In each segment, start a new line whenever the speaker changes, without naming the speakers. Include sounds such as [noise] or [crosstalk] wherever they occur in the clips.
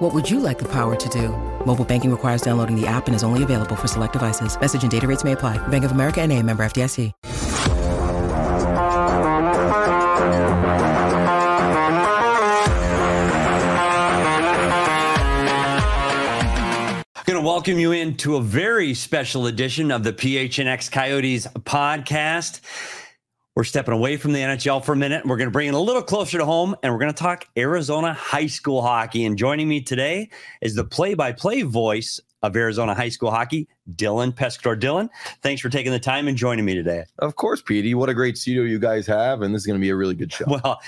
What would you like the power to do? Mobile banking requires downloading the app and is only available for select devices. Message and data rates may apply. Bank of America and a member FDIC.
I'm going to welcome you into a very special edition of the PHNX Coyotes podcast. We're stepping away from the NHL for a minute. We're going to bring it a little closer to home and we're going to talk Arizona high school hockey. And joining me today is the play by play voice of Arizona high school hockey, Dylan Pestacore. Dylan, thanks for taking the time and joining me today.
Of course, Petey. What a great studio you guys have. And this is going to be a really good show. [laughs]
Well,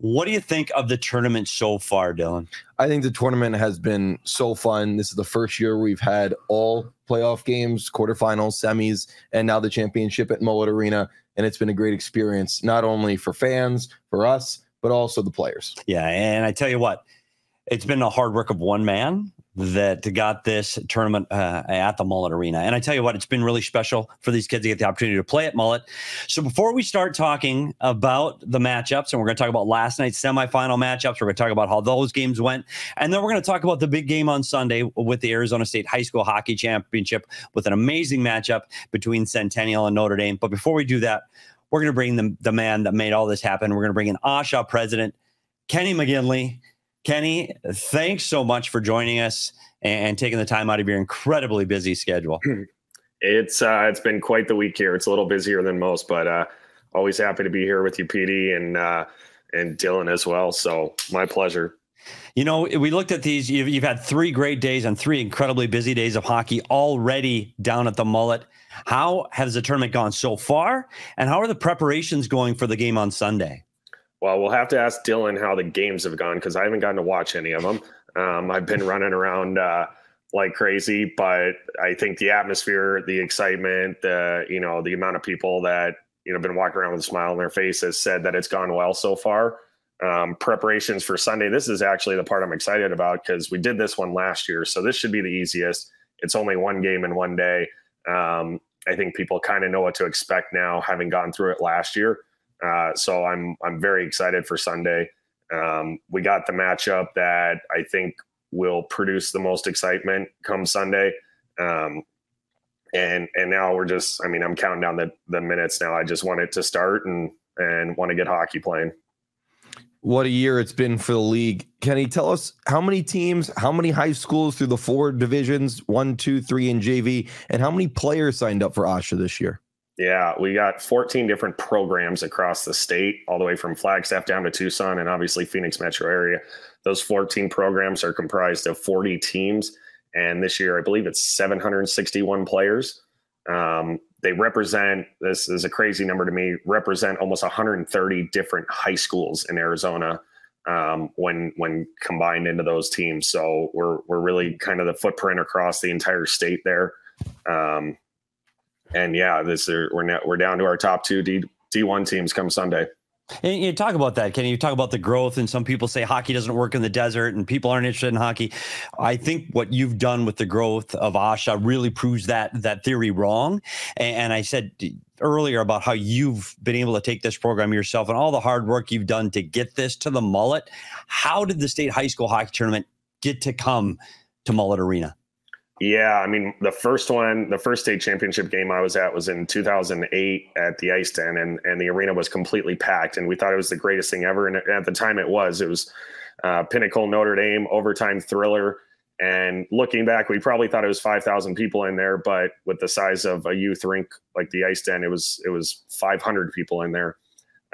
what do you think of the tournament so far, Dylan?
I think the tournament has been so fun. This is the first year we've had all playoff games, quarterfinals, semis, and now the championship at Mullet Arena. And it's been a great experience, not only for fans, for us, but also the players.
Yeah. And I tell you what, it's been the hard work of one man that got this tournament uh, at the Mullet Arena. And I tell you what, it's been really special for these kids to get the opportunity to play at Mullet. So before we start talking about the matchups, and we're going to talk about last night's semifinal matchups, we're going to talk about how those games went, and then we're going to talk about the big game on Sunday with the Arizona State High School Hockey Championship with an amazing matchup between Centennial and Notre Dame. But before we do that, we're going to bring the, the man that made all this happen. We're going to bring in AHSHA president, Kenny McGinley. Kenny, thanks so much for joining us and taking the time out of your incredibly busy schedule. [laughs]
It's uh, it's been quite the week here. It's a little busier than most, but uh, always happy to be here with you, Petey, and uh, and Dylan as well. So my pleasure.
You know, we looked at these. You've, you've had three great days and three incredibly busy days of hockey already down at the Mullet. How has the tournament gone so far, and how are the preparations going for the game on Sunday?
Well, we'll have to ask Dylan how the games have gone because I haven't gotten to watch any of them. Um, I've been running around uh, like crazy, but I think the atmosphere, the excitement, the you know the amount of people that you know been walking around with a smile on their face has said that it's gone well so far. Um, preparations for Sunday. This is actually the part I'm excited about because we did this one last year, so this should be the easiest. It's only one game in one day. Um, I think people kind of know what to expect now, having gone through it last year. Uh, so I'm I'm very excited for Sunday. Um, we got the matchup that I think will produce the most excitement come Sunday. Um, and and now we're just I mean I'm counting down the the minutes now. I just want it to start and and want to get hockey playing.
What a year it's been for the league. Can tell us how many teams, how many high schools through the four divisions, one, two, three, and JV, and how many players signed up for AHSHA this year?
Yeah, we got 14 different programs across the state, all the way from Flagstaff down to Tucson and obviously Phoenix metro area. Those 14 programs are comprised of 40 teams. And this year, I believe it's 761 players. Um, they represent, this is a crazy number to me, represent almost 130 different high schools in Arizona um, when when combined into those teams. So we're, we're really kind of the footprint across the entire state there. Um, and yeah, this are, we're now, we're down to our top two D D one teams come Sunday.
And you talk about that. Can you talk about the growth? And some people say hockey doesn't work in the desert, and people aren't interested in hockey. I think what you've done with the growth of AHSHA really proves that that theory wrong. And I said earlier about how you've been able to take this program yourself and all the hard work you've done to get this to the mullet. How did the state high school hockey tournament get to come to Mullet Arena?
Yeah, I mean, the first one, the first state championship game I was at was in 2008 at the Ice Den, and and the arena was completely packed, and we thought it was the greatest thing ever. And at the time, it was. It was uh, pinnacle Notre Dame overtime thriller. And looking back, we probably thought it was 5,000 people in there, but with the size of a youth rink like the Ice Den, it was it was 500 people in there.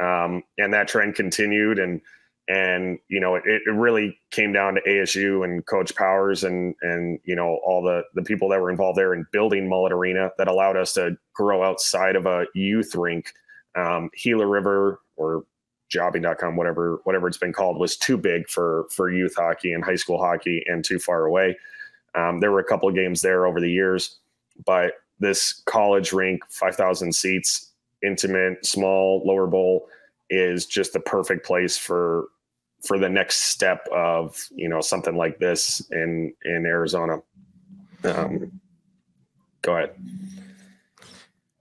Um, and that trend continued, and and you know it, it really came down to ASU and Coach Powers and and you know all the the people that were involved there in building Mullet Arena that allowed us to grow outside of a youth rink. Um, Gila River or Jobing.com whatever whatever it's been called was too big for for youth hockey and high school hockey and too far away. Um, there were a couple of games there over the years, but this college rink, five thousand seats, intimate, small lower bowl is just the perfect place for for the next step of you know something like this in in Arizona. Um, go ahead.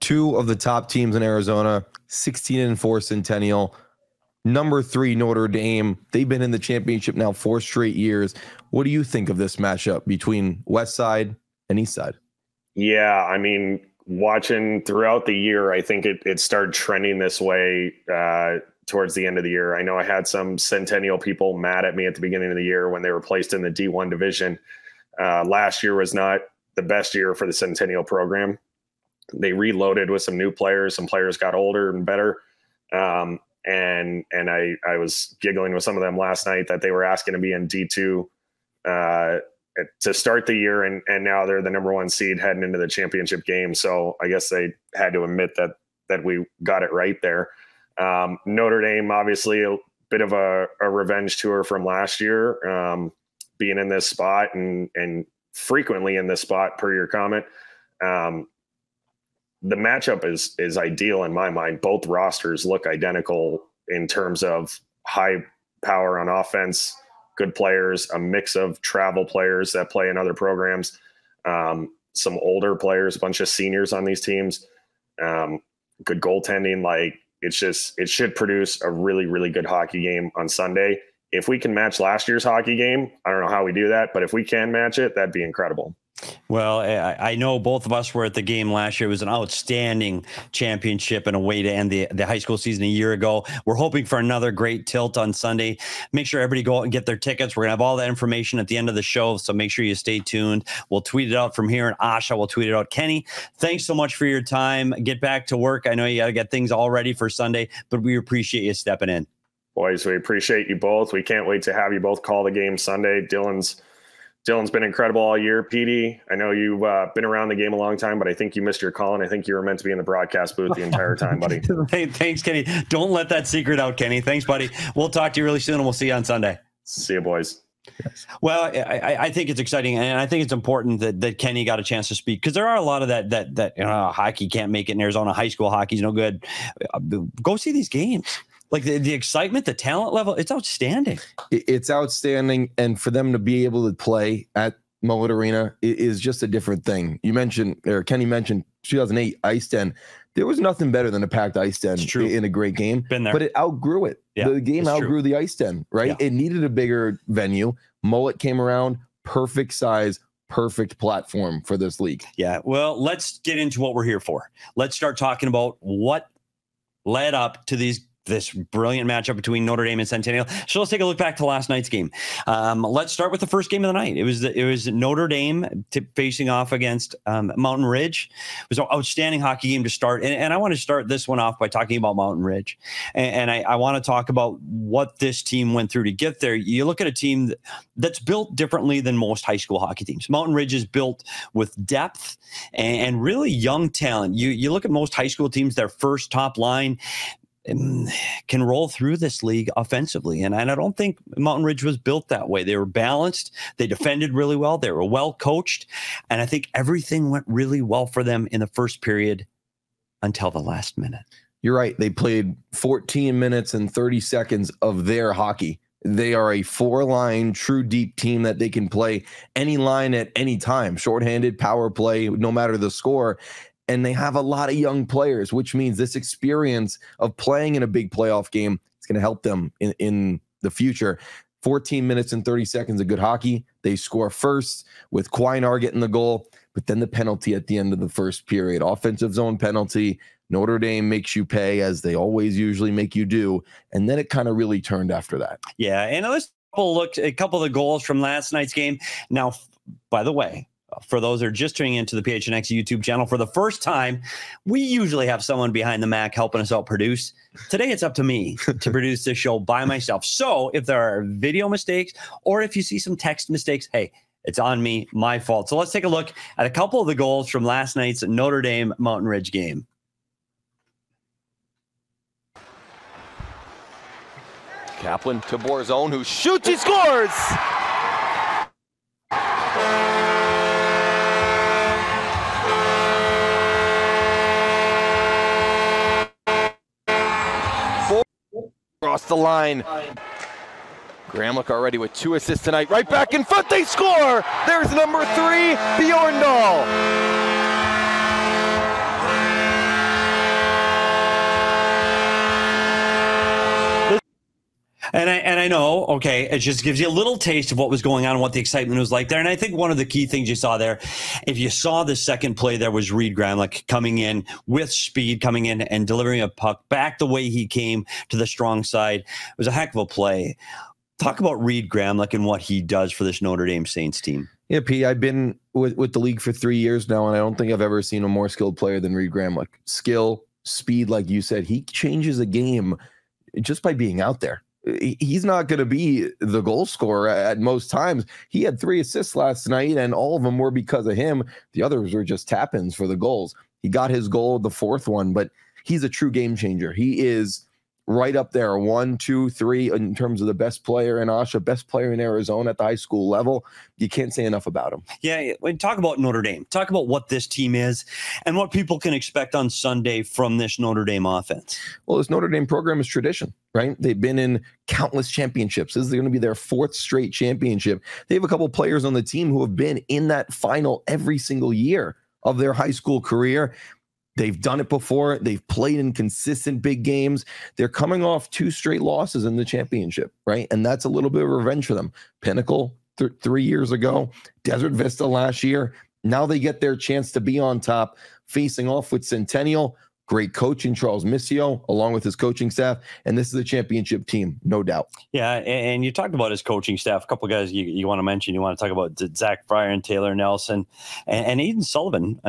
Two of the top teams in Arizona, 16 and 4 Centennial. Number three, Notre Dame. They've been in the championship now four straight years. What do you think of this matchup between West Side and East Side?
Yeah, I mean, watching throughout the year, I think it, it started trending this way uh, towards the end of the year. I know I had some Centennial people mad at me at the beginning of the year when they were placed in the D1 division. Uh, last year was not the best year for the Centennial program. They reloaded with some new players. Some players got older and better. Um, and and I I was giggling with some of them last night that they were asking to be in D two uh, to start the year, and and now they're the number one seed heading into the championship game. So I guess they had to admit that that we got it right there. Um, Notre Dame, obviously, a bit of a, a revenge tour from last year, um, being in this spot and and frequently in this spot per your comment. Um, the matchup is is ideal in my mind. Both rosters look identical in terms of high power on offense, good players, a mix of travel players that play in other programs, um, some older players, a bunch of seniors on these teams, um, good goaltending. Like it's just it should produce a really really good hockey game on Sunday. If we can match last year's hockey game, I don't know how we do that, but if we can match it, that'd be incredible.
Well, I, know both of us were at the game last year. It was an outstanding championship and a way to end the, the high school season a year ago. We're hoping for another great tilt on Sunday. Make sure everybody go out and get their tickets. We're going to have all that information at the end of the show. So make sure you stay tuned. We'll tweet it out from here, and AHSHA will tweet it out. Kenny, thanks so much for your time. Get back to work. I know you got to get things all ready for Sunday, but we appreciate you stepping in.
Boys, we appreciate you both. We can't wait to have you both call the game Sunday. Dylan's Dylan's been incredible all year. Petey, I know you've uh, been around the game a long time, but I think you missed your call, and I think you were meant to be in the broadcast booth the entire time, buddy. [laughs]
hey, thanks, Kenny. Don't let that secret out, Kenny. Thanks, buddy. We'll talk to you really soon, and we'll see you on Sunday.
See you, boys.
Well, I, I, think it's exciting, and I think it's important that, that Kenny got a chance to speak because there are a lot of that that that you know, hockey can't make it in Arizona. High school hockey's no good. Uh, go see these games like the, the excitement, the talent level, it's outstanding.
It's outstanding. And for them to be able to play at Mullet Arena is just a different thing. You mentioned, or Kenny mentioned 2008 Ice Den. There was nothing better than a packed Ice Den in a great game.
Been there.
But it outgrew it. Yeah, the game outgrew true. the Ice Den, right? Yeah. It needed a bigger venue. Mullet came around, perfect size, perfect platform for this league.
Yeah. Well, let's get into what we're here for. Let's start talking about what led up to these this brilliant matchup between Notre Dame and Centennial. So let's take a look back to last night's game. Um, let's start with the first game of the night. It was the, it was Notre Dame t- facing off against um, Mountain Ridge. It was an outstanding hockey game to start, and, and, I want to start this one off by talking about Mountain Ridge, and, and I, I, want to talk about what this team went through to get there. You look at a team that's built differently than most high school hockey teams. Mountain Ridge is built with depth and, and really young talent. You you look at most high school teams, their first top line can roll through this league offensively. And, I don't think Mountain Ridge was built that way. They were balanced, they defended really well, they were well coached. And I think everything went really well for them in the first period until the last minute.
You're right. They played 14 minutes and 30 seconds of their hockey. They are a four line, true deep team that they can play any line at any time, shorthanded, power play, no matter the score and they have a lot of young players, which means this experience of playing in a big playoff game is going to help them in, in the future. 14 minutes and 30 seconds of good hockey. They score first with Quinar getting the goal, but then the penalty at the end of the first period. Offensive zone penalty. Notre Dame makes you pay as they always usually make you do. And then it kind of really turned after that.
Yeah. And let's look a couple of the goals from last night's game. Now, by the way, for those that are just tuning into the PHNX YouTube channel for the first time, we usually have someone behind the Mac helping us out produce. Today, it's up to me to [laughs] produce this show by myself. So if there are video mistakes or if you see some text mistakes, hey, it's on me, my fault. So let's take a look at a couple of the goals from last night's Notre Dame Mountain Ridge game.
Kaplan to Borzone, who shoots, he scores! Across the line. Gramlich already with two assists tonight. Right back in front, they score! There's number three, Bjorndal.
And I and I know, okay, it just gives you a little taste of what was going on what the excitement was like there. And I think one of the key things you saw there, if you saw the second play, there was Reed Gramlich coming in with speed, coming in and delivering a puck back the way he came to the strong side. It was a heck of a play. Talk about Reed Gramlich and what he does for this Notre Dame Saints team.
Yeah, P, I've been with, with the league for three years now, and I don't think I've ever seen a more skilled player than Reed Gramlich. Skill, speed, like you said, he changes a game just by being out there he's not going to be the goal scorer at most times. He had three assists last night, and all of them were because of him. The others were just tap ins for the goals. He got his goal, the fourth one, but he's a true game changer. He is right up there, one, two, three, in terms of the best player in AHSHA, best player in Arizona at the high school level. You can't say enough about him.
Yeah, when talk about Notre Dame. Talk about what this team is and what people can expect on Sunday from this Notre Dame offense.
Well, this Notre Dame program is tradition, right? They've been in countless championships. This is going to be their fourth straight championship. They have a couple players on the team who have been in that final every single year of their high school career. They've done it before. They've played in consistent big games. They're coming off two straight losses in the championship, right? And that's a little bit of revenge for them. Pinnacle th- three years ago, Desert Vista last year. Now they get their chance to be on top, facing off with Centennial. Great coach in Charles Missio, along with his coaching staff, and this is a championship team, no doubt.
Yeah, and you talked about his coaching staff. A couple guys you, you want to mention. You want to talk about Zach Fryer and Taylor Nelson, and, and Aiden Sullivan,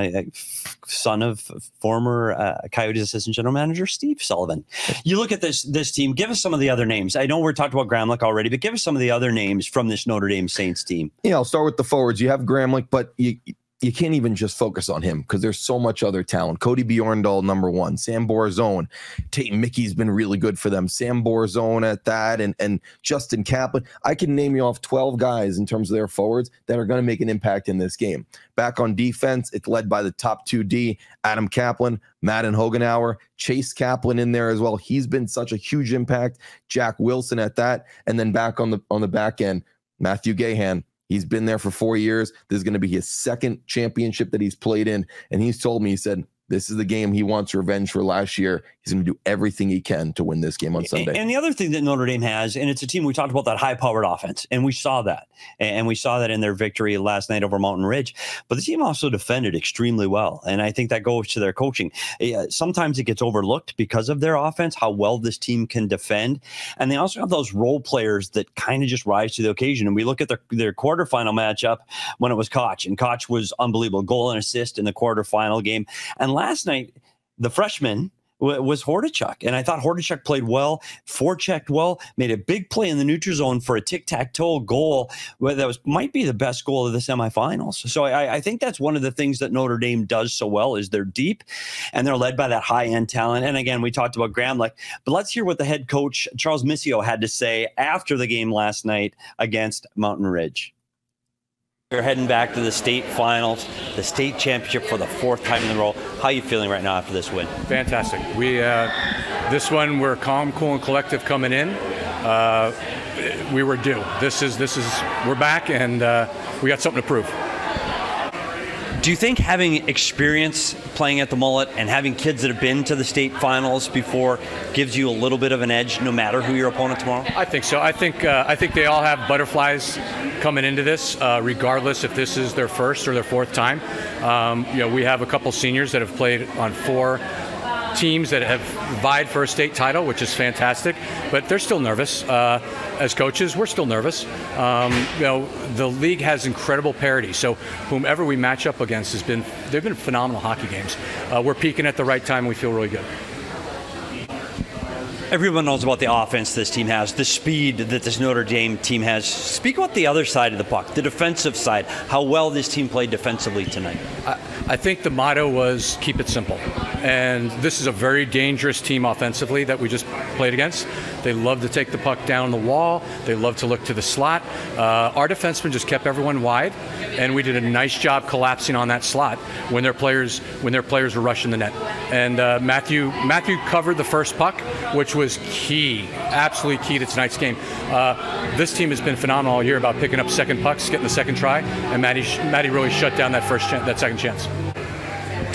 son of former uh, Coyotes assistant general manager Steve Sullivan. You look at this this team. Give us some of the other names. I know we're talked about Gramlich already, but give us some of the other names from this Notre Dame Saints team.
Yeah, I'll start with the forwards. You have Gramlich, but you you can't even just focus on him because there's so much other talent. Cody Bjorndal, number one. Sam Borzone. Tate Mickey's been really good for them. Sam Borzone at that, and, and Justin Kaplan. I can name you off 12 guys in terms of their forwards that are going to make an impact in this game. Back on defense, it's led by the top two D, Adam Kaplan, Madden Hoganauer, Chase Kaplan in there as well. He's been such a huge impact. Jack Wilson at that. And then back on the on the back end, Matthew Gahan, He's been there for four years. This is going to be his second championship that he's played in. And he's told me, he said, this is the game he wants revenge for last year. He's going to do everything he can to win this game on Sunday.
And the other thing that Notre Dame has, and it's a team we talked about that high powered offense, and we saw that. And we saw that in their victory last night over Mountain Ridge. But the team also defended extremely well. And I think that goes to their coaching. Uh, sometimes it gets overlooked because of their offense, how well this team can defend. And they also have those role players that kind of just rise to the occasion. And we look at their, their quarterfinal matchup when it was Koch, and Koch was unbelievable goal and assist in the quarterfinal game. And last night, the freshman was Hordachuk. And I thought Hordachuk played well, forechecked well, made a big play in the neutral zone for a tic-tac-toe goal that was might be the best goal of the semifinals. So I, I, think that's one of the things that Notre Dame does so well is they're deep and they're led by that high-end talent. And again, we talked about Gramlich, but let's hear what the head coach Charles Missio had to say after the game last night against Mountain Ridge. You're heading back to the state finals, the state championship for the fourth time in a row. How are you feeling right now after this win?
Fantastic. We uh, this one we're calm, cool, and collective coming in. Uh, we were due. This is this is we're back and uh, we got something to prove.
Do you think having experience playing at the mullet and having kids that have been to the state finals before gives you a little bit of an edge, no matter who your opponent tomorrow?
I think so. I think uh, I think they all have butterflies coming into this, uh, regardless if this is their first or their fourth time. Um, you know, we have a couple seniors that have played on four teams that have vied for a state title, which is fantastic, but they're still nervous. Uh, as coaches, we're still nervous. Um, you know, the league has incredible parity, so whomever we match up against has been they've been phenomenal hockey games. Uh, we're peaking at the right time. and We feel really good.
Everyone knows about the offense this team has, the speed that this Notre Dame team has. Speak about the other side of the puck, the defensive side, how well this team played defensively tonight.
I, I think the motto was keep it simple. And this is a very dangerous team offensively that we just played against. They love to take the puck down the wall. They love to look to the slot. Uh, our defensemen just kept everyone wide, and we did a nice job collapsing on that slot when their players when their players were rushing the net. And uh, Matthew Matthew covered the first puck, which was key, absolutely key to tonight's game. Uh, this team has been phenomenal all year about picking up second pucks, getting the second try, and Matty Maddie really shut down that first, that second chance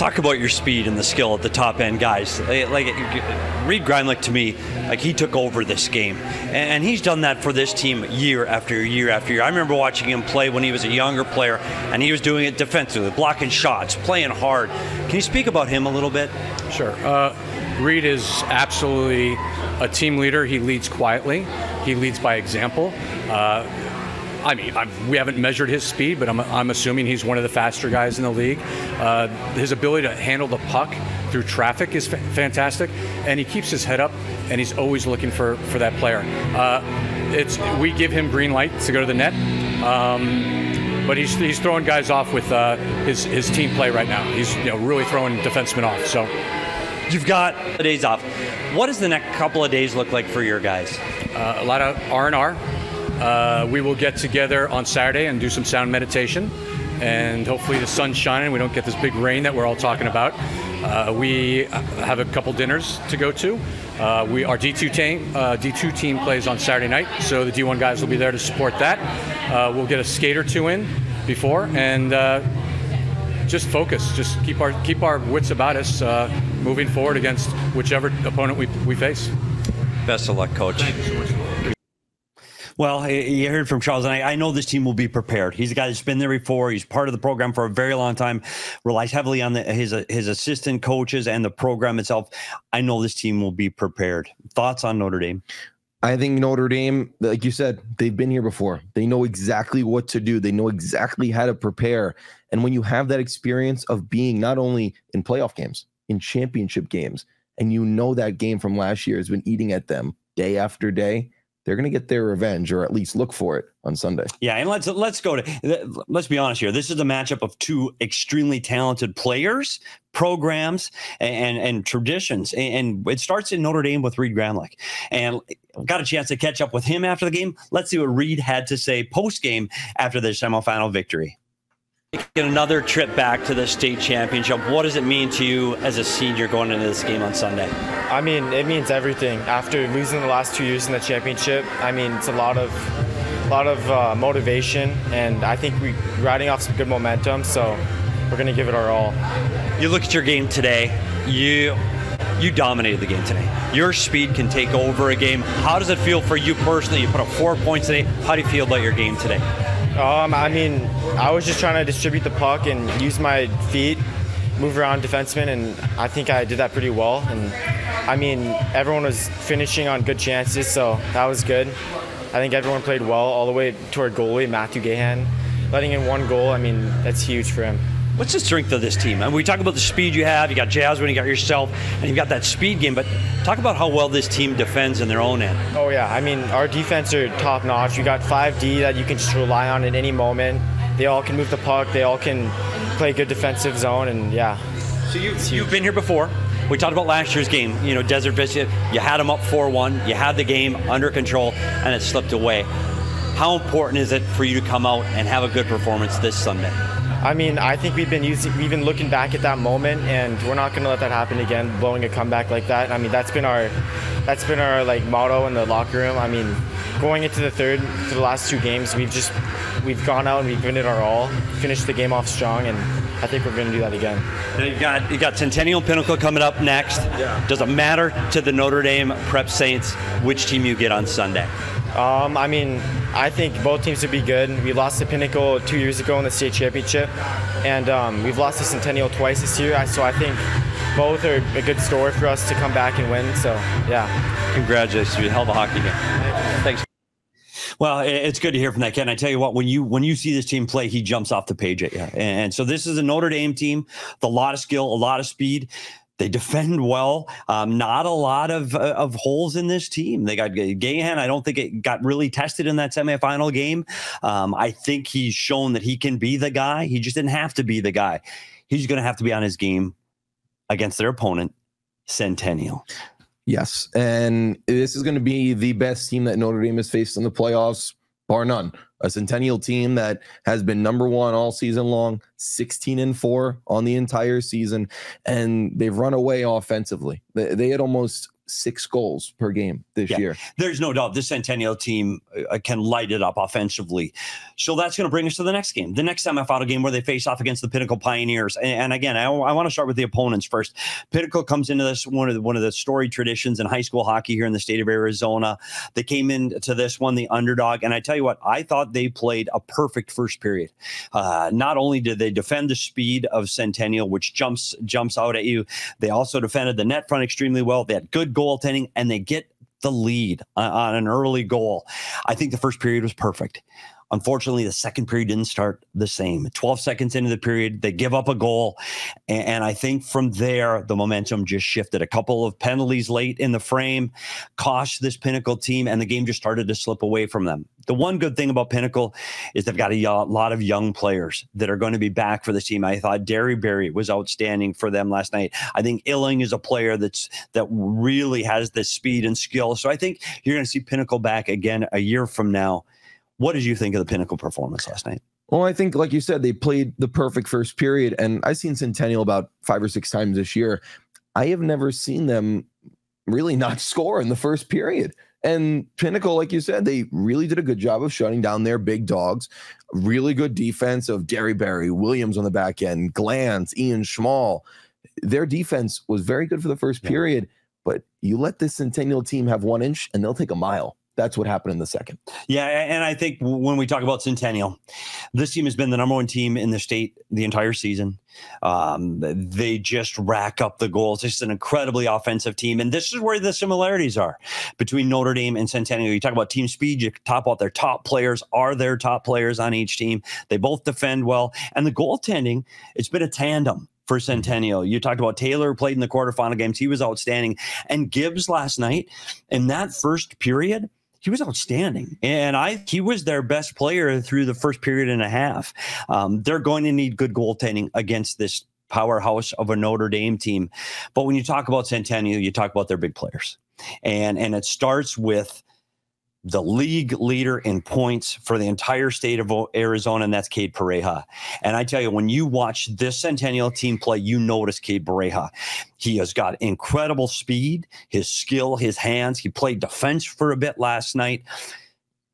talk about your speed and the skill at the top end, guys. Like Reed Gramlich to me, like he took over this game, and he's done that for this team year after year after year. I remember watching him play when he was a younger player, and he was doing it defensively, blocking shots, playing hard. Can you speak about him a little bit?
Sure. Uh, Reid is absolutely a team leader. He leads quietly. He leads by example. Uh, I mean, I'm, we haven't measured his speed, but I'm, I'm, assuming he's one of the faster guys in the league. Uh, his ability to handle the puck through traffic is fantastic, and he keeps his head up, and he's always looking for, for that player. Uh, it's we give him green light to go to the net, um, but he's, he's throwing guys off with uh, his his team play right now. He's you know really throwing defensemen off. So
you've got days off. What does the next couple of days look like for your guys?
Uh, a lot of R and R uh, we will get together on Saturday and do some sound meditation. And hopefully the sun's shining. We don't get this big rain that we're all talking about. Uh, we have a couple dinners to go to. Uh, we our D2 team uh, D2 team plays on Saturday night, so the D1 guys will be there to support that. Uh, we'll get a skate or two in before, and uh, just focus. Just keep our keep our wits about us uh, moving forward against whichever opponent we, we face.
Best of luck, coach. Well, you heard from Charles, and I, I, know this team will be prepared. He's a guy that's been there before. He's part of the program for a very long time. Relies heavily on the, his his assistant coaches and the program itself. I know this team will be prepared. Thoughts on Notre Dame?
I think Notre Dame, like you said, they've been here before. They know exactly what to do. They know exactly how to prepare. And when you have that experience of being not only in playoff games, in championship games, and you know that game from last year has been eating at them day after day they're going to get their revenge or at least look for it on Sunday.
Yeah, and let's let's go to let's be honest here. This is a matchup of two extremely talented players, programs, and and traditions. And it starts in Notre Dame with Reed Gramlich. And got a chance to catch up with him after the game. Let's see what Reid had to say post game after their semifinal victory. Another trip back to the state championship. What does it mean to you as a senior going into this game on Sunday?
I mean, it means everything. After losing the last two years in the championship, I mean, it's a lot of, a lot of uh, motivation, and I think we're riding off some good momentum. So we're going to give it our all.
You look at your game today. You you dominated the game today. Your speed can take over a game. How does it feel for you personally? You put up four points today. How do you feel about your game today?
Um, I mean, I was just trying to distribute the puck and use my feet, move around defensemen, and I think I did that pretty well. And I mean, everyone was finishing on good chances, so that was good. I think everyone played well all the way to our goalie, Matthew Gahan. Letting in one goal, I mean, that's huge for him.
What's the strength of this team? I mean, we talk about the speed you have. You got Jasmine, you got yourself, and you've got that speed game. But talk about how well this team defends in their own end.
Oh yeah, I mean, our defense are top notch. You got 5D that you can just rely on at any moment. They all can move the puck. They all can play good defensive zone, and yeah.
So you, you've been here before. We talked about last year's game. You know, Desert Vista. You had them up 4-1. You had the game under control, and it slipped away. How important is it for you to come out and have a good performance this Sunday?
I mean, I think we've been using, we've been looking back at that moment, and we're not going to let that happen again. Blowing a comeback like that. I mean, that's been our, that's been our like motto in the locker room. I mean, going into the third, for the last two games, we've just, we've gone out and we've given it our all, finished the game off strong, and I think we're going to do that again.
Now you've got you got Centennial Pinnacle coming up next. Yeah. Does it matter to the Notre Dame Prep Saints which team you get on Sunday?
Um, I mean, I think both teams would be good. We lost the Pinnacle two years ago in the state championship, and um, we've lost the Centennial twice this year. So I think both are a good story for us to come back and win. So yeah.
Congratulations! You hell of a hockey game. Thanks. Well, it's good to hear from that Ken. I tell you what, when you when you see this team play, he jumps off the page at you. And so this is a Notre Dame team, with a lot of skill, a lot of speed. They defend well. Um, not a lot of uh, of holes in this team. They got Gahan. I don't think it got really tested in that semifinal game. Um, I think he's shown that he can be the guy. He just didn't have to be the guy. He's going to have to be on his game against their opponent, Centennial.
Yes, and this is going to be the best team that Notre Dame has faced in the playoffs, bar none a Centennial team that has been number one all season long, 16 and four on the entire season, and they've run away offensively. They, they had almost six goals per game this
Yeah.
year.
There's no doubt this Centennial team uh, can light it up offensively. So that's going to bring us to the next game, the next semifinal game where they face off against the Pinnacle Pioneers. And, and again, I, I want to start with the opponents first. Pinnacle comes into this one of the, one of the storied traditions in high school hockey here in the state of Arizona. They came into this one the underdog, and I tell you what, I thought they played a perfect first period. Uh, not only did they defend the speed of Centennial, which jumps jumps out at you, they also defended the net front extremely well. They had good goaltending, and they get the lead on, on an early goal. I think the first period was perfect. Unfortunately, the second period didn't start the same. 12 seconds into the period, they give up a goal. And, and I think from there, the momentum just shifted. A couple of penalties late in the frame cost this Pinnacle team, and the game just started to slip away from them. The one good thing about Pinnacle is they've got a lot of young players that are going to be back for the team. I thought Derryberry was outstanding for them last night. I think Illing is a player that's that really has the speed and skill. So I think you're going to see Pinnacle back again a year from now. What did you think of the Pinnacle performance last night?
Well, I think, like you said, they played the perfect first period, and I've seen Centennial about five or six times this year. I have never seen them really not [laughs] score in the first period. And Pinnacle, like you said, they really did a good job of shutting down their big dogs. Really good defense of Derryberry, Williams on the back end, Glantz, Ian Schmall. Their defense was very good for the first
Yeah.
period, but you let this Centennial team have one inch and they'll take a mile. That's what happened in the second.
Yeah, and I think when we talk about Centennial, this team has been the number one team in the state the entire season. Um, they just rack up the goals. It's an incredibly offensive team, and this is where the similarities are between Notre Dame and Centennial. You talk about team speed. You talk about their top players are their top players on each team. They both defend well, and the goaltending. It's been a tandem for Centennial. You talked about Taylor played in the quarterfinal games. He was outstanding, and Gibbs last night in that first period he was outstanding. And I he was their best player through the first period and a half. Um, they're going to need good goaltending against this powerhouse of a Notre Dame team. But when you talk about Centennial, you talk about their big players. And and it starts with the league leader in points for the entire state of Arizona, and that's Cade Pareja. And I tell you, when you watch this Centennial team play, you notice Cade Pareja. He has got incredible speed, his skill, his hands. He played defense for a bit last night.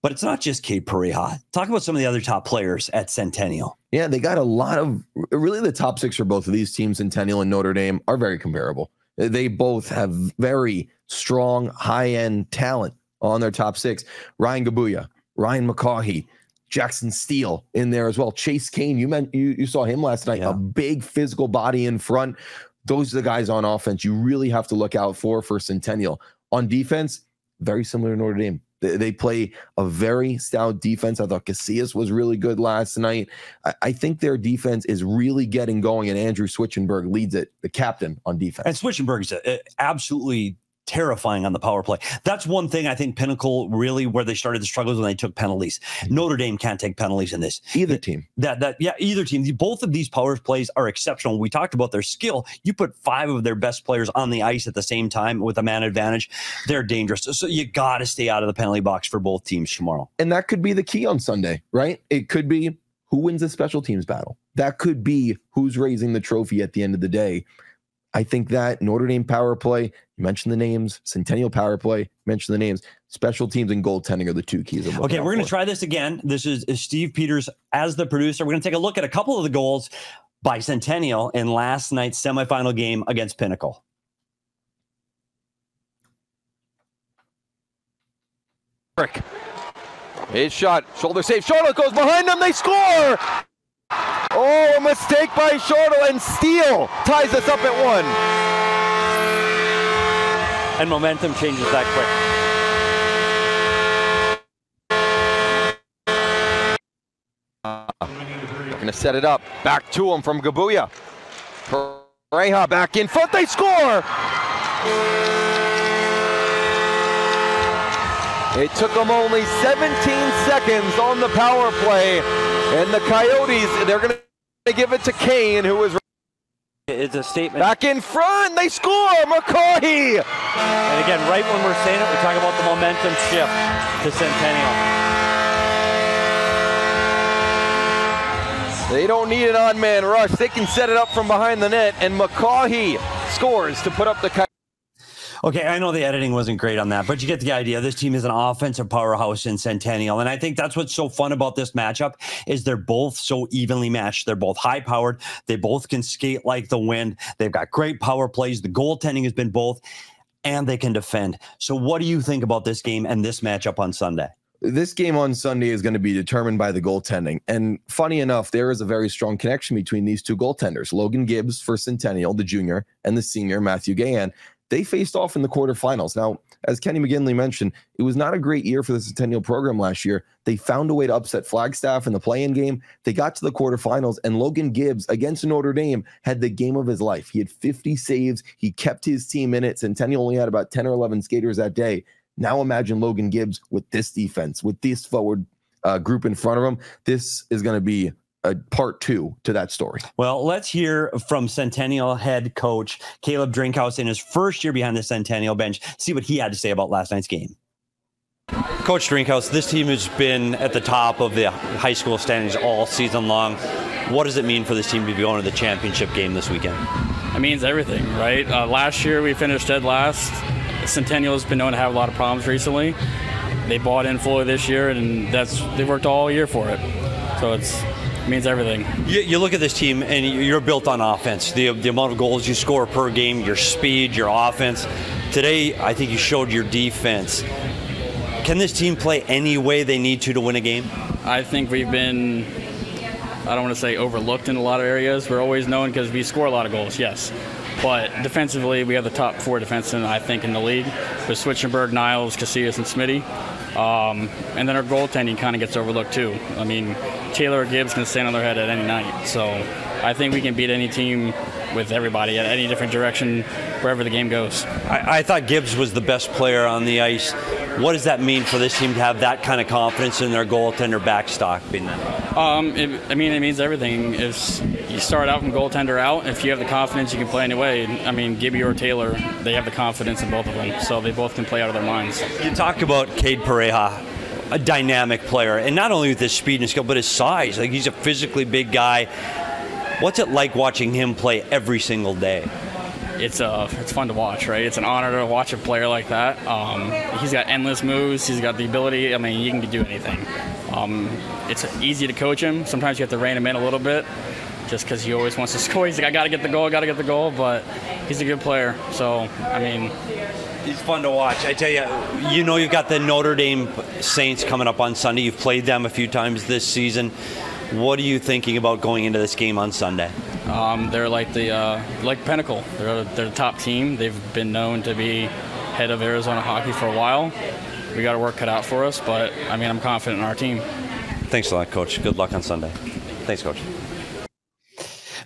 But it's not just Cade Pareja. Talk about some of the other top players at Centennial.
Yeah, they got a lot of really the top six for both of these teams, Centennial and Notre Dame, are very comparable. They both have very strong, high end talent on their top six. Ryan Gabuya, Ryan McCaughey, Jackson Steele in there as well. Chase Kane, you meant you, you saw him last night,
Yeah.
a big physical body in front. Those are the guys on offense you really have to look out for for Centennial. On defense, very similar to Notre Dame. They, they play a very stout defense. I thought Casillas was really good last night. I, I think their defense is really getting going, and Andrew Switchenberg leads it, the captain on defense.
And Switchenberg's uh, absolutely terrifying on the power play. That's one thing I think Pinnacle really where they started the struggles when they took penalties. Mm-hmm. Notre Dame can't take penalties in this.
Either team.
That that yeah, either team. Both of these power plays are exceptional. We talked about their skill. You put five of their best players on the ice at the same time with a man advantage, they're dangerous. So you got to stay out of the penalty box for both teams tomorrow.
And that could be the key on Sunday, right? It could be who wins the special teams battle. That could be who's raising the trophy at the end of the day. I think that Notre Dame power play, you mentioned the names, Centennial power play, you mentioned the names, special teams and goaltending are the two keys. I'm
Okay, we're going to try this again. This is, is Steve Peters as the producer. We're going to take a look at a couple of the goals by Centennial in last night's semifinal game against Pinnacle.
Brick. His shot, shoulder save. Charlotte goes behind them. They score. Oh, a mistake by Charlotte and Steele ties us up at one.
And momentum changes that quick.
Going to set it up. Back to him from Gabuya. Pareja back in front. They score. It took them only 17 seconds on the power play. And the Coyotes, they're going to give it to Kane, who is
It's a statement.
back in front. They score. McCaughey.
And again, right when we're saying it, we talk about the momentum shift to Centennial.
They don't need an on man rush. They can set it up from behind the net. And McCaughey scores to put up the.
Okay, I know the editing wasn't great on that, but you get the idea. This team is an offensive powerhouse in Centennial, and I think that's what's so fun about this matchup is they're both so evenly matched. They're both high powered. They both can skate like the wind. They've got great power plays. The goaltending has been both, and they can defend. So, what do you think about this game and this matchup on Sunday?
this game on Sunday is going to be determined by the goaltending. And funny enough, there is a very strong connection between these two goaltenders Logan Gibbs for Centennial, the junior, and the senior, Matthew Gahan they faced off in the quarterfinals. Now, as Kenny McGinley mentioned, it was not a great year for the Centennial program last year. They found a way to upset Flagstaff in the play in game. They got to the quarterfinals, and Logan Gibbs against Notre Dame had the game of his life. He had 50 saves. He kept his team in it. Centennial only had about 10 or 11 skaters that day. Now imagine Logan Gibbs with this defense, with this forward uh, group in front of him. This is going to be a part two to that story.
Well, let's hear from Centennial head coach Caleb Drinkhouse in his first year behind the Centennial bench. See what he had to say about last night's game. Coach Drinkhouse, this team has been at the top of the high school standings all season long. What does it mean for this team to be going to the championship game this weekend?
It means everything, right? Uh, last year we finished dead last. Centennial has been known to have a lot of problems recently. They bought in fully this year, and that's they worked all year for it. So it's means everything.
You, you, look at this team, and you're built on offense. The, the amount of goals you score per game, your speed, your offense. Today, I think you showed your defense. Can this team play any way they need to to win a game?
I think we've been, I don't want to say overlooked in a lot of areas. We're always known because we score a lot of goals, yes. But defensively, we have the top four defensemen, I think, in the league with Switchenberg, Niles, Casillas, and Smitty. Um, and then our goaltending kind of gets overlooked too. I mean, Taylor or Gibbs can stand on their head at any night. So I think we can beat any team with everybody at any different direction wherever the game goes.
I, I, thought Gibbs was the best player on the ice. What does that mean for this team to have that kind of confidence in their goaltender backstop?
Um, it, I mean, it means everything. If you start out from goaltender out, if you have the confidence, you can play anyway. I mean, Gibby or Taylor, they have the confidence in both of them, so they both can play out of their minds.
You talk about Cade Pareja a dynamic player, and not only with his speed and skill, but his size. Like he's a physically big guy. What's it like watching him play every single day?
It's uh, it's fun to watch, right? It's an honor to watch a player like that. Um, he's got endless moves. He's got the ability. I mean, he can do anything. Um, it's easy to coach him. Sometimes you have to rein him in a little bit, just because he always wants to [laughs] score. He's like, I got to get the goal. I got to get the goal. But he's a good player. So I mean,
He's fun to watch. I tell you, you know, you've got the Notre Dame Saints coming up on Sunday. You've played them a few times this season. What are you thinking about going into this game on Sunday?
Um, they're like the uh, like Pinnacle. They're they're the top team. They've been known to be head of Arizona hockey for a while. We got our work cut out for us, but I mean, I'm confident in our team.
Thanks a lot, Coach. Good luck on Sunday. Thanks, Coach.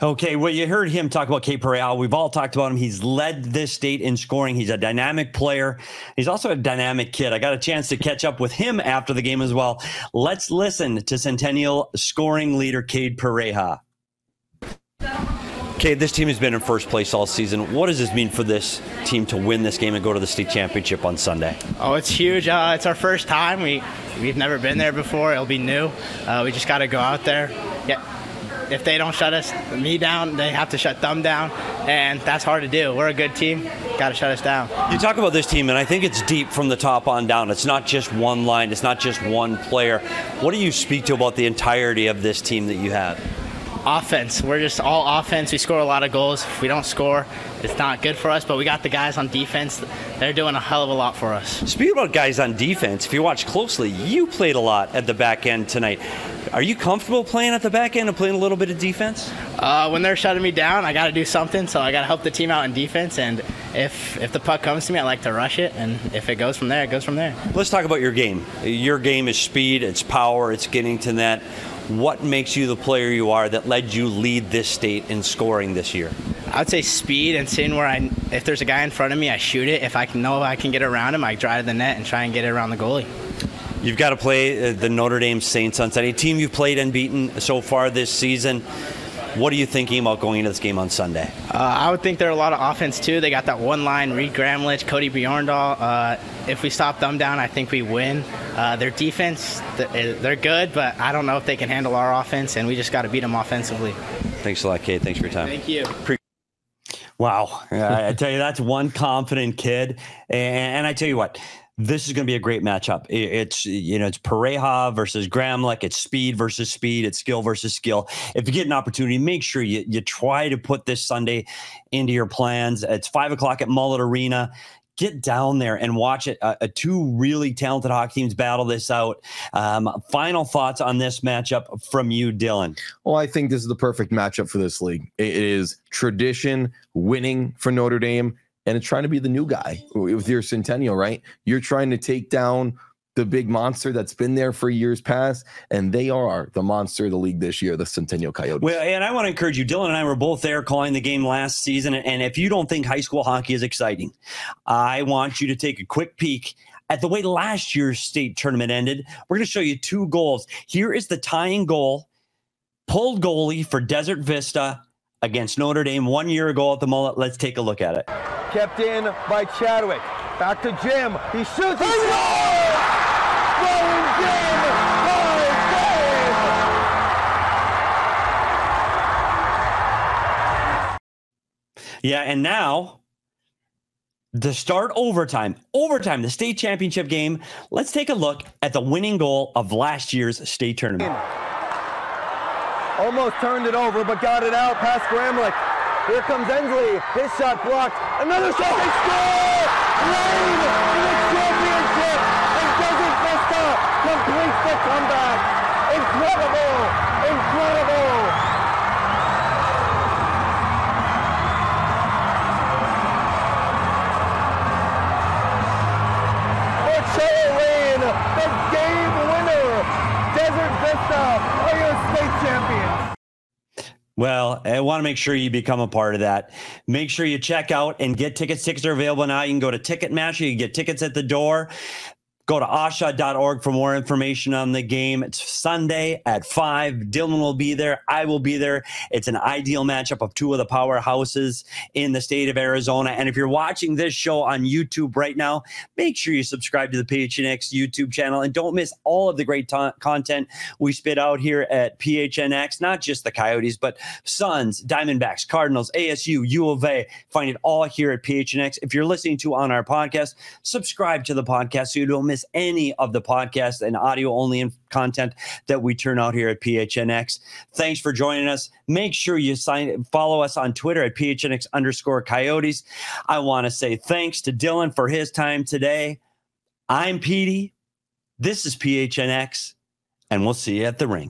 Okay, well, you heard him talk about Cade Pareja. We've all talked about him. He's led this state in scoring. He's a dynamic player. He's also a dynamic kid. I got a chance to catch up with him after the game as well. Let's listen to Centennial scoring leader Cade Pareja. Okay, this team has been in first place all season. What does this mean for this team to win this game and go to the state championship on Sunday?
Oh, it's huge. Uh, it's our first time. We we've never been there before. It'll be new. Uh, we just got to go out there, yeah, if they don't shut us me down, they have to shut them down, and that's hard to do. We're a good team, got to shut us down.
You talk about this team, and I think it's deep from the top on down. It's not just one line, it's not just one player. What do you speak to about the entirety of this team that you have?
Offense. We're just all offense. We score a lot of goals. If we don't score, it's not good for us. But we got the guys on defense. They're doing a hell of a lot for us.
Speaking about guys on defense, if you watch closely, you played a lot at the back end tonight. Are you comfortable playing at the back end and playing a little bit of defense?
Uh, when they're shutting me down, I got to do something. So I got to help the team out in defense. And if if the puck comes to me, I like to rush it. And if it goes from there, it goes from there.
Let's talk about your game. Your game is speed, it's power, it's getting to net what makes you the player you are that led you lead this state in scoring this year?
I would say speed and seeing where I, if there's a guy in front of me, I shoot it. If I can know I can get around him, I drive the net and try and get it around the goalie.
You've got to play uh, the Notre Dame Saints on Sunday, a team you've played and beaten so far this season. What are you thinking about going into this game on Sunday?
Uh, I would think they're a lot of offense too. They got that one line, Reed Gramlich, Cody Bjorndal. Uh, if we stop them down, I think we win. Uh, their defense, eh, they're good, but I don't know if they can handle our offense, and we just got to beat them offensively.
Thanks a lot, Kate. Thanks for your time.
Thank you.
Wow. I tell you, that's one confident kid. And, I tell you what, this is going to be a great matchup. It's you know it's Pareja versus Gramlich. It's speed versus speed. It's skill versus skill. If you get an opportunity, make sure you you try to put this Sunday into your plans. It's five o'clock at Mullet Arena get down there and watch it. Uh, uh, two really talented hockey teams battle this out. Um, final thoughts on this matchup from you, Dylan?
Well, I think this is the perfect matchup for this league. It is tradition, winning for Notre Dame, and it's trying to be the new guy with your centennial, right? You're trying to take down the big monster that's been there for years past, and they are the monster of the league this year, the Centennial Coyotes.
Well, and I want to encourage you. Dylan and I were both there calling the game last season, and if you don't think high school hockey is exciting, I want you to take a quick peek at the way last year's state tournament ended. We're going to show you two goals. Here is the tying goal, pulled goalie for Desert Vista against Notre Dame one year ago at the Mullett. Let's take a look at it.
Kept in by Chadwick. Back to Jim. He shoots. He scores!
Yeah, and now to start overtime, overtime, the state championship game. Let's take a look at the winning goal of last year's state tournament.
Almost turned it over, but got it out past Gramlich. Here comes Ensley. His shot blocked. Another shot. They score! Lane are your state champions.
Well, I want to make sure you become a part of that. Make sure you check out and get tickets. Tickets are available now. You can go to Ticketmaster. You can get tickets at the door. Go to ahsha.org for more information on the game. It's Sunday at 5. Dylan will be there. I will be there. It's an ideal matchup of two of the powerhouses in the state of Arizona. And if you're watching this show on YouTube right now, make sure you subscribe to the PHNX YouTube channel and don't miss all of the great content we spit out here at PHNX, not just the Coyotes, but Suns, Diamondbacks, Cardinals, ASU, U of A. Find it all here at PHNX. If you're listening to on our podcast, subscribe to the podcast so you don't miss miss any of the podcast and audio only content that we turn out here at PHNX. Thanks for joining us. Make sure you sign follow us on Twitter at PHNX underscore coyotes. I want to say thanks to Dylan for his time today. I'm Petey. This is PHNX, and we'll see you at the rink.